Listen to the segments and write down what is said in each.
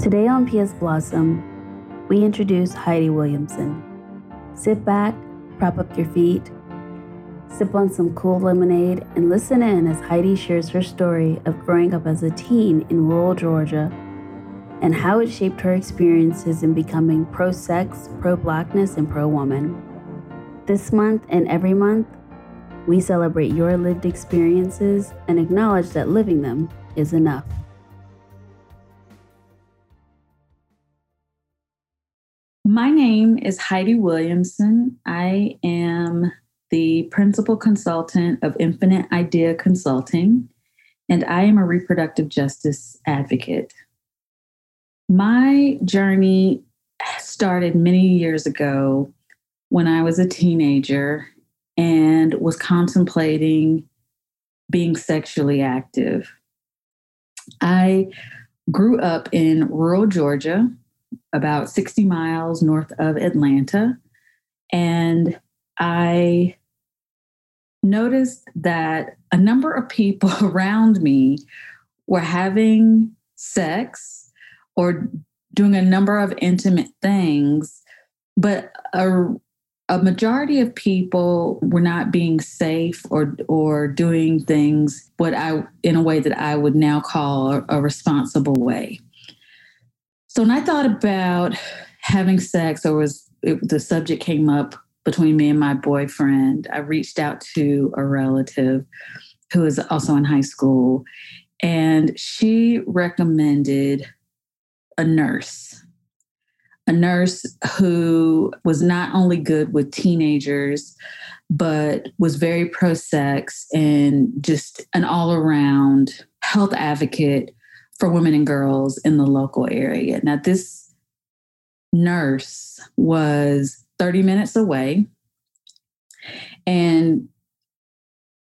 Today on PS Blossom, we introduce Heidi Williamson. Sit back, prop up your feet, sip on some cool lemonade, and listen in as Heidi shares her story of growing up as a teen in rural Georgia and how it shaped her experiences in becoming pro sex, pro blackness, and pro woman. This month and every month, we celebrate your lived experiences and acknowledge that living them is enough. Name is Heidi Williamson. I am the principal consultant of Infinite Idea Consulting, and I am a reproductive justice advocate. My journey started many years ago when I was a teenager and was contemplating being sexually active. I grew up in rural Georgia, about 60 miles north of Atlanta, and I noticed that a number of people around me were having sex or doing a number of intimate things, but a a majority of people were not being safe or or doing things what I in a way that I would now call a, a responsible way. So when I thought about having sex, or was it, the subject came up between me and my boyfriend, I reached out to a relative who is also in high school, and she recommended a nurse a nurse who was not only good with teenagers, but was very pro sex and just an all around health advocate for women and girls in the local area. Now, this nurse was 30 minutes away. And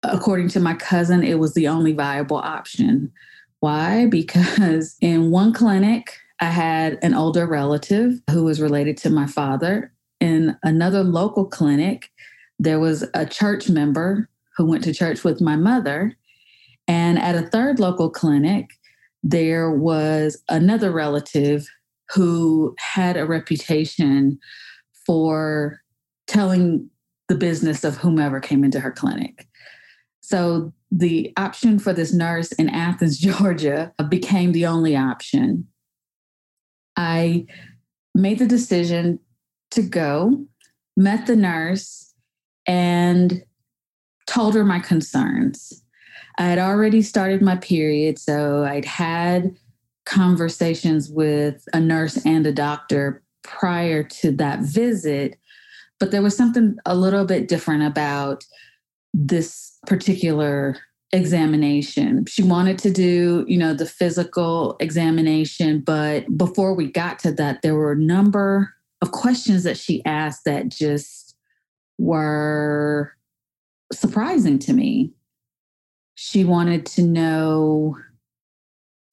according to my cousin, it was the only viable option. Why? Because in one clinic, I had an older relative who was related to my father. In another local clinic, there was a church member who went to church with my mother. And at a third local clinic, there was another relative who had a reputation for telling the business of whomever came into her clinic. So the option for this nurse in Athens, Georgia became the only option. I made the decision to go, met the nurse, and told her my concerns. I had already started my period, so I'd had conversations with a nurse and a doctor prior to that visit, but there was something a little bit different about this particular examination. She wanted to do, you know, the physical examination, but before we got to that, there were a number of questions that she asked that just were surprising to me. She wanted to know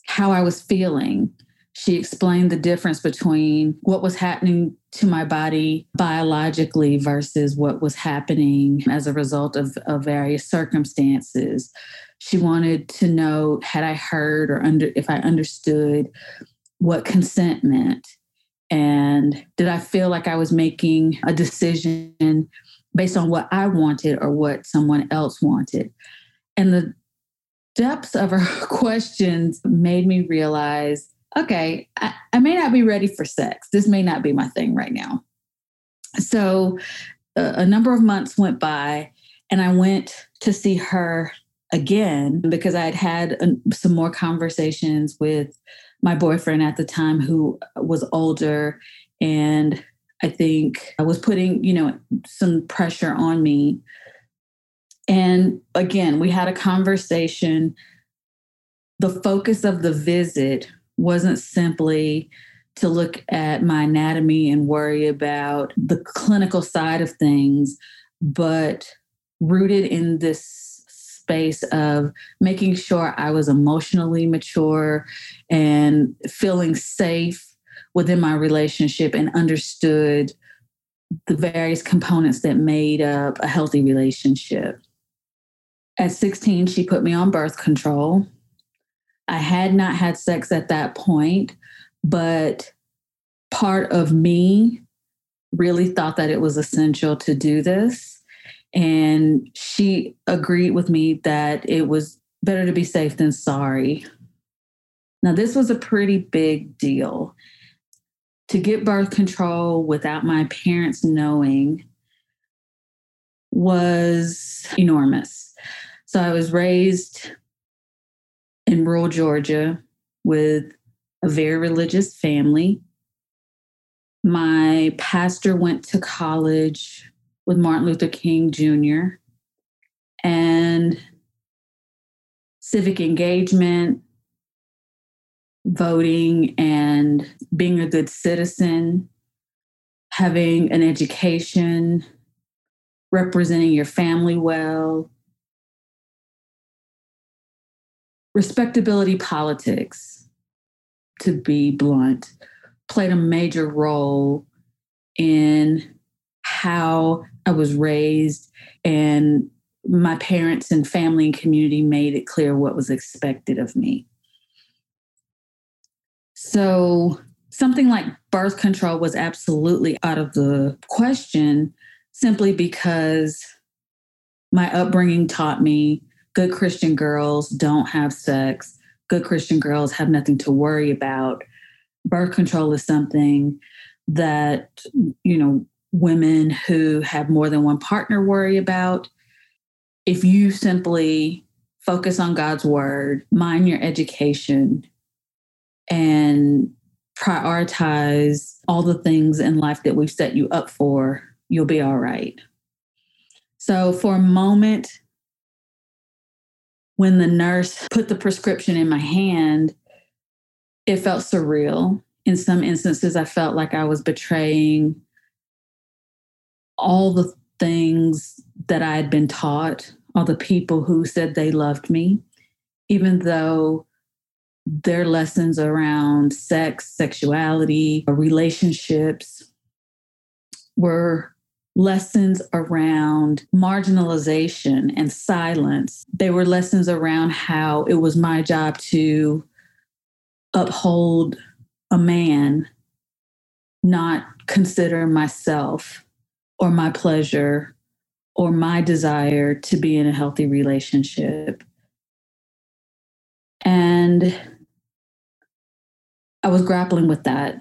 how I was feeling. She explained the difference between what was happening to my body biologically versus what was happening as a result of, of various circumstances. She wanted to know had I heard or under if I understood what consent meant. And did I feel like I was making a decision based on what I wanted or what someone else wanted? And the depths of her questions made me realize okay, I, I may not be ready for sex. This may not be my thing right now. So a, number of months went by, and I went to see her again because I had had some more conversations with my boyfriend at the time who was older and I think I was putting, you know, some pressure on me. And again, we had a conversation. The focus of the visit wasn't simply to look at my anatomy and worry about the clinical side of things, but rooted in this space of making sure I was emotionally mature and feeling safe within my relationship and understood the various components that made up a healthy relationship. At 16, she put me on birth control. I had not had sex at that point, but part of me really thought that it was essential to do this. And she agreed with me that it was better to be safe than sorry. Now, this was a pretty big deal. To get birth control without my parents knowing was enormous. So I was raised in rural Georgia with a very religious family. My pastor went to college with Martin Luther King Jr. and civic engagement, voting, and being a good citizen, having an education, representing your family well, respectability politics, to be blunt, played a major role in how I was raised and my parents and family and community made it clear what was expected of me. So, something like birth control was absolutely out of the question simply because my upbringing taught me good Christian girls don't have sex, good Christian girls have nothing to worry about. Birth control is something that, you know, women who have more than one partner worry about. If you simply focus on God's word, mind your education, and prioritize all the things in life that we've set you up for, you'll be all right. So, for a moment, when the nurse put the prescription in my hand, it felt surreal. In some instances, I felt like I was betraying all the things that I had been taught, all the people who said they loved me, even though their lessons around sex, sexuality, relationships were lessons around marginalization and silence. They were lessons around how it was my job to uphold a man, not consider myself or my pleasure or my desire to be in a healthy relationship. And I was grappling with that.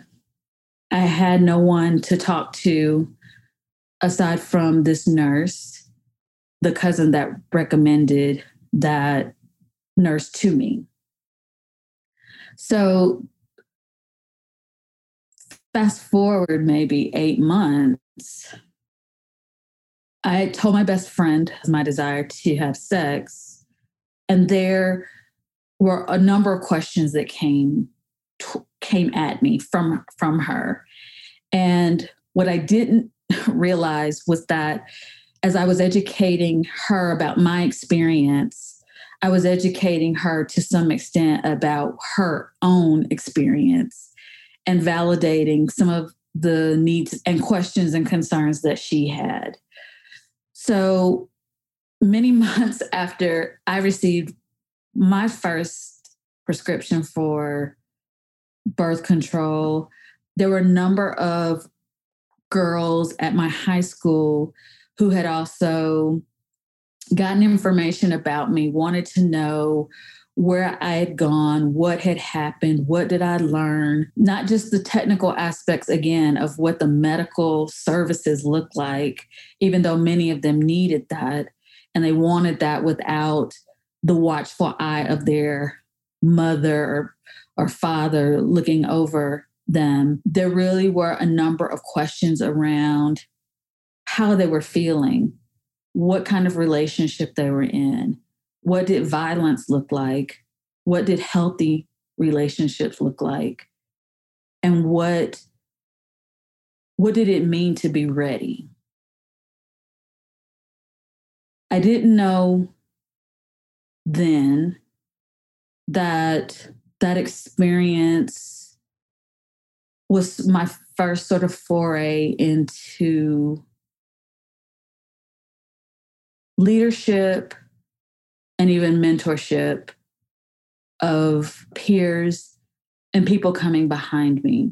I had no one to talk to aside from this nurse, the cousin that recommended that nurse to me. So, fast forward maybe eight months, I told my best friend my desire to have sex, and there were a number of questions that came came at me from from her, and what I didn't realized was that as I was educating her about my experience, I was educating her to some extent about her own experience and validating some of the needs and questions and concerns that she had. So many months after I received my first prescription for birth control, there were a number of girls at my high school who had also gotten information about me, wanted to know where I had gone, what had happened, what did I learn, not just the technical aspects again of what the medical services look like, even though many of them needed that. And they wanted that without the watchful eye of their mother or, or father looking over them, there really were a number of questions around how they were feeling, what kind of relationship they were in, what did violence look like, what did healthy relationships look like, and what what did it mean to be ready? I didn't know then that that experience was my first sort of foray into leadership and even mentorship of peers and people coming behind me.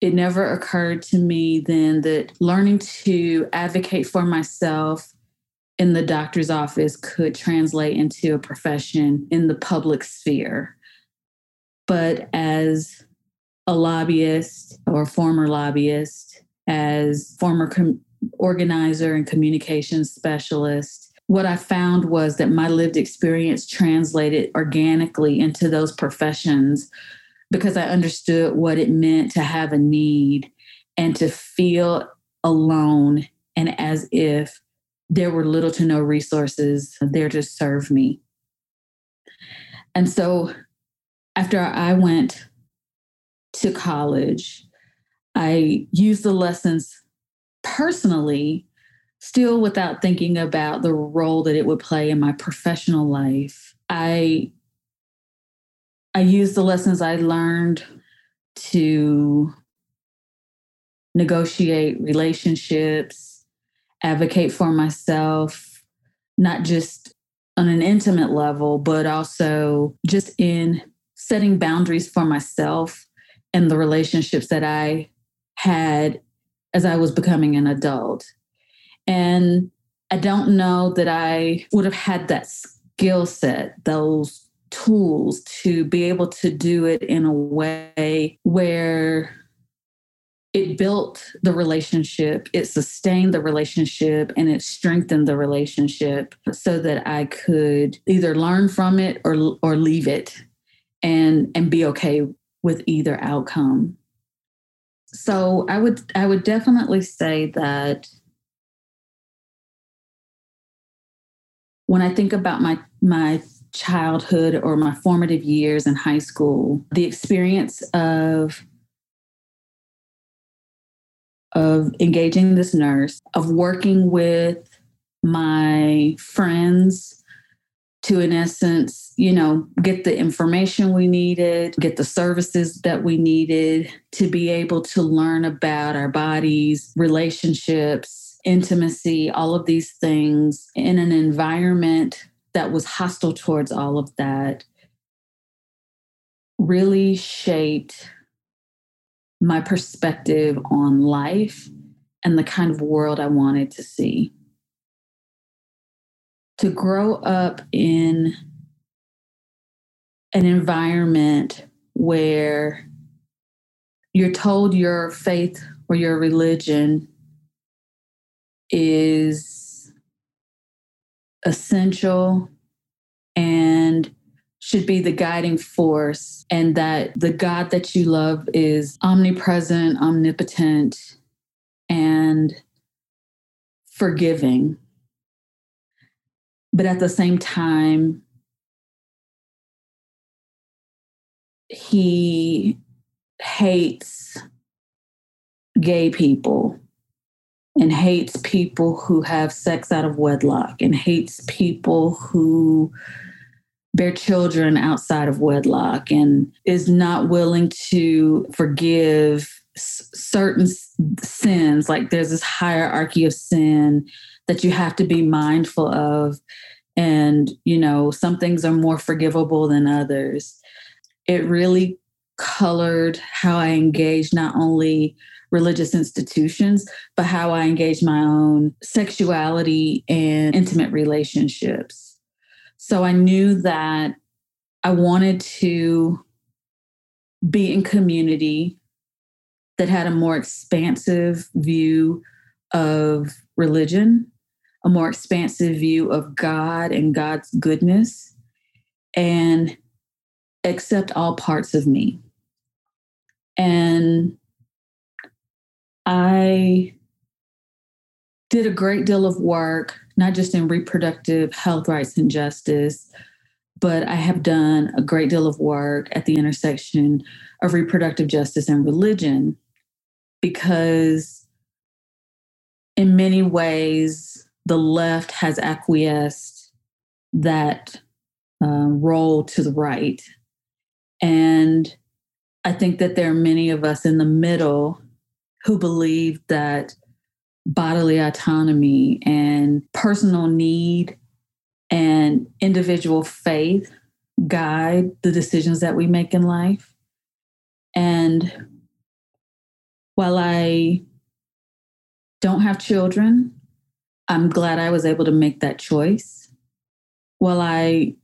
It never occurred to me then that learning to advocate for myself in the doctor's office could translate into a profession in the public sphere. But as a lobbyist or former lobbyist, as former com- organizer and communications specialist, what I found was that my lived experience translated organically into those professions because I understood what it meant to have a need and to feel alone and as if there were little to no resources there to serve me. And so after I went to college, I used the lessons personally, still without thinking about the role that it would play in my professional life. I I used the lessons I learned to negotiate relationships, advocate for myself, not just on an intimate level, but also just in setting boundaries for myself and the relationships that I had as I was becoming an adult. And I don't know that I would have had that skill set, those tools to be able to do it in a way where it built the relationship, it sustained the relationship, and it strengthened the relationship so that I could either learn from it or or leave it and and be okay with either outcome. So I would I would definitely say that when I think about my my childhood or my formative years in high school, the experience of of engaging this nurse, of working with my friends to, in essence, you know, get the information we needed, get the services that we needed to be able to learn about our bodies, relationships, intimacy, all of these things in an environment that was hostile towards all of that really shaped my perspective on life and the kind of world I wanted to see to grow up in an environment where you're told your faith or your religion is essential and should be the guiding force, and that the God that you love is omnipresent, omnipotent, and forgiving but at the same time, he hates gay people and hates people who have sex out of wedlock and hates people who bear children outside of wedlock and is not willing to forgive certain sins. Like there's this hierarchy of sin that you have to be mindful of. And you know some things are more forgivable than others. It really colored how i engaged not only religious institutions but how i engaged my own sexuality and intimate relationships. So i knew that i wanted to be in community that had a more expansive view of religion a more expansive view of God and God's goodness and accept all parts of me. And I did a great deal of work, not just in reproductive health rights and justice, but I have done a great deal of work at the intersection of reproductive justice and religion because, in many ways, the left has acquiesced that uh, role to the right. And I think that there are many of us in the middle who believe that bodily autonomy and personal need and individual faith guide the decisions that we make in life. And while I don't have children, I'm glad I was able to make that choice. While I,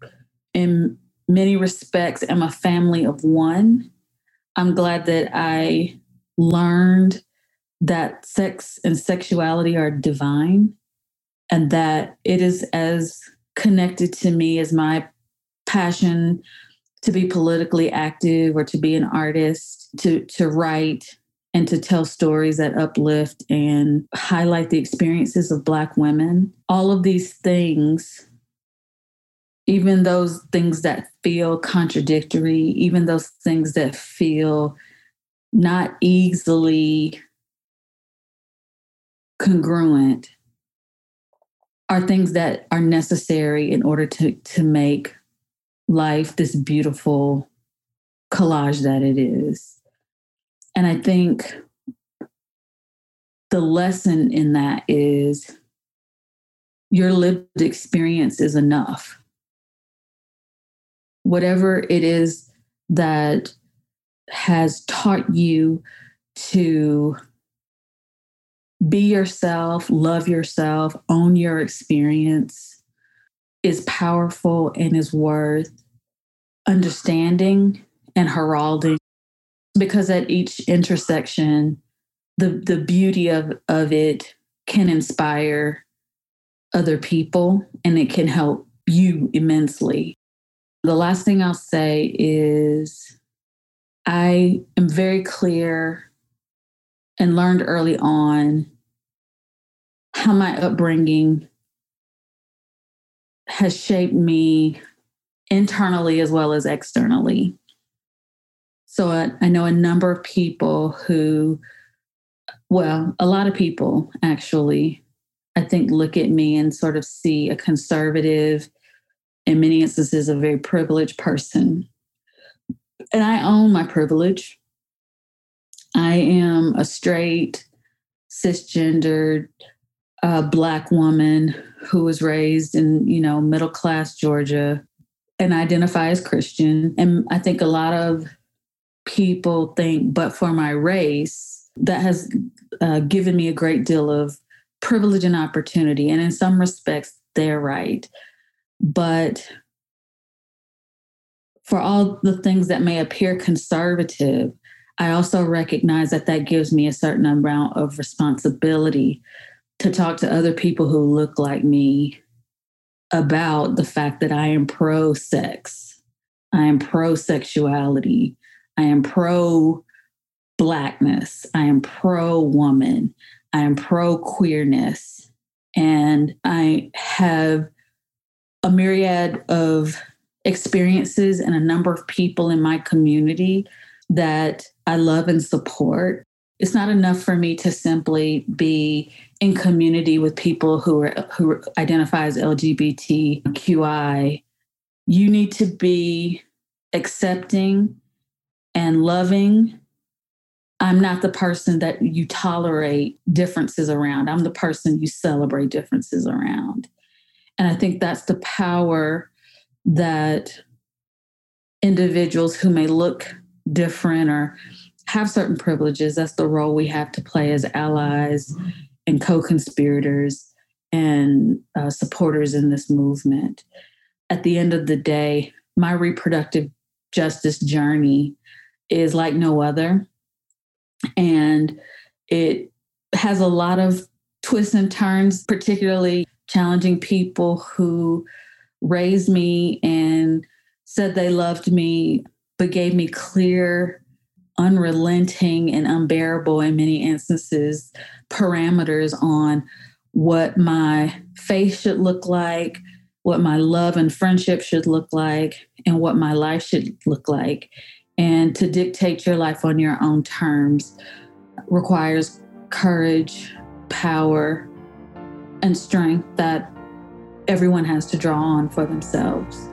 in many respects, am a family of one, I'm glad that I learned that sex and sexuality are divine and that it is as connected to me as my passion to be politically active or to be an artist, to, to write, and to tell stories that uplift and highlight the experiences of Black women. All of these things, even those things that feel contradictory, even those things that feel not easily congruent, are things that are necessary in order to, to make life this beautiful collage that it is. And I think the lesson in that is your lived experience is enough. Whatever it is that has taught you to be yourself, love yourself, own your experience is powerful and is worth understanding and heralding because at each intersection the the beauty of of it can inspire other people and it can help you immensely. The last thing i'll say is i am very clear and learned early on how my upbringing has shaped me internally as well as externally so I, I know a number of people who, well, a lot of people actually, I think, look at me and sort of see a conservative, in many instances, a very privileged person. And I own my privilege. I am a straight, cisgendered, uh, black woman who was raised in, you know, middle class Georgia and identify as Christian. And I think a lot of people think, but for my race, that has uh, given me a great deal of privilege and opportunity. And in some respects, they're right. But for all the things that may appear conservative, I also recognize that that gives me a certain amount of responsibility to talk to other people who look like me about the fact that I am pro sex, I am pro sexuality, I am pro blackness. I am pro woman. I am pro queerness. And I have a myriad of experiences and a number of people in my community that I love and support. It's not enough for me to simply be in community with people who are who identify as LGBTQI. You need to be accepting and loving. I'm not the person that you tolerate differences around. I'm the person you celebrate differences around. And I think that's the power that individuals who may look different or have certain privileges, that's the role we have to play as allies and co conspirators and uh, supporters in this movement. At the end of the day, my reproductive justice journey is like no other. And it has a lot of twists and turns, particularly challenging people who raised me and said they loved me, but gave me clear, unrelenting, and unbearable, in many instances, parameters on what my faith should look like, what my love and friendship should look like, and what my life should look like. And to dictate your life on your own terms requires courage, power, and strength that everyone has to draw on for themselves.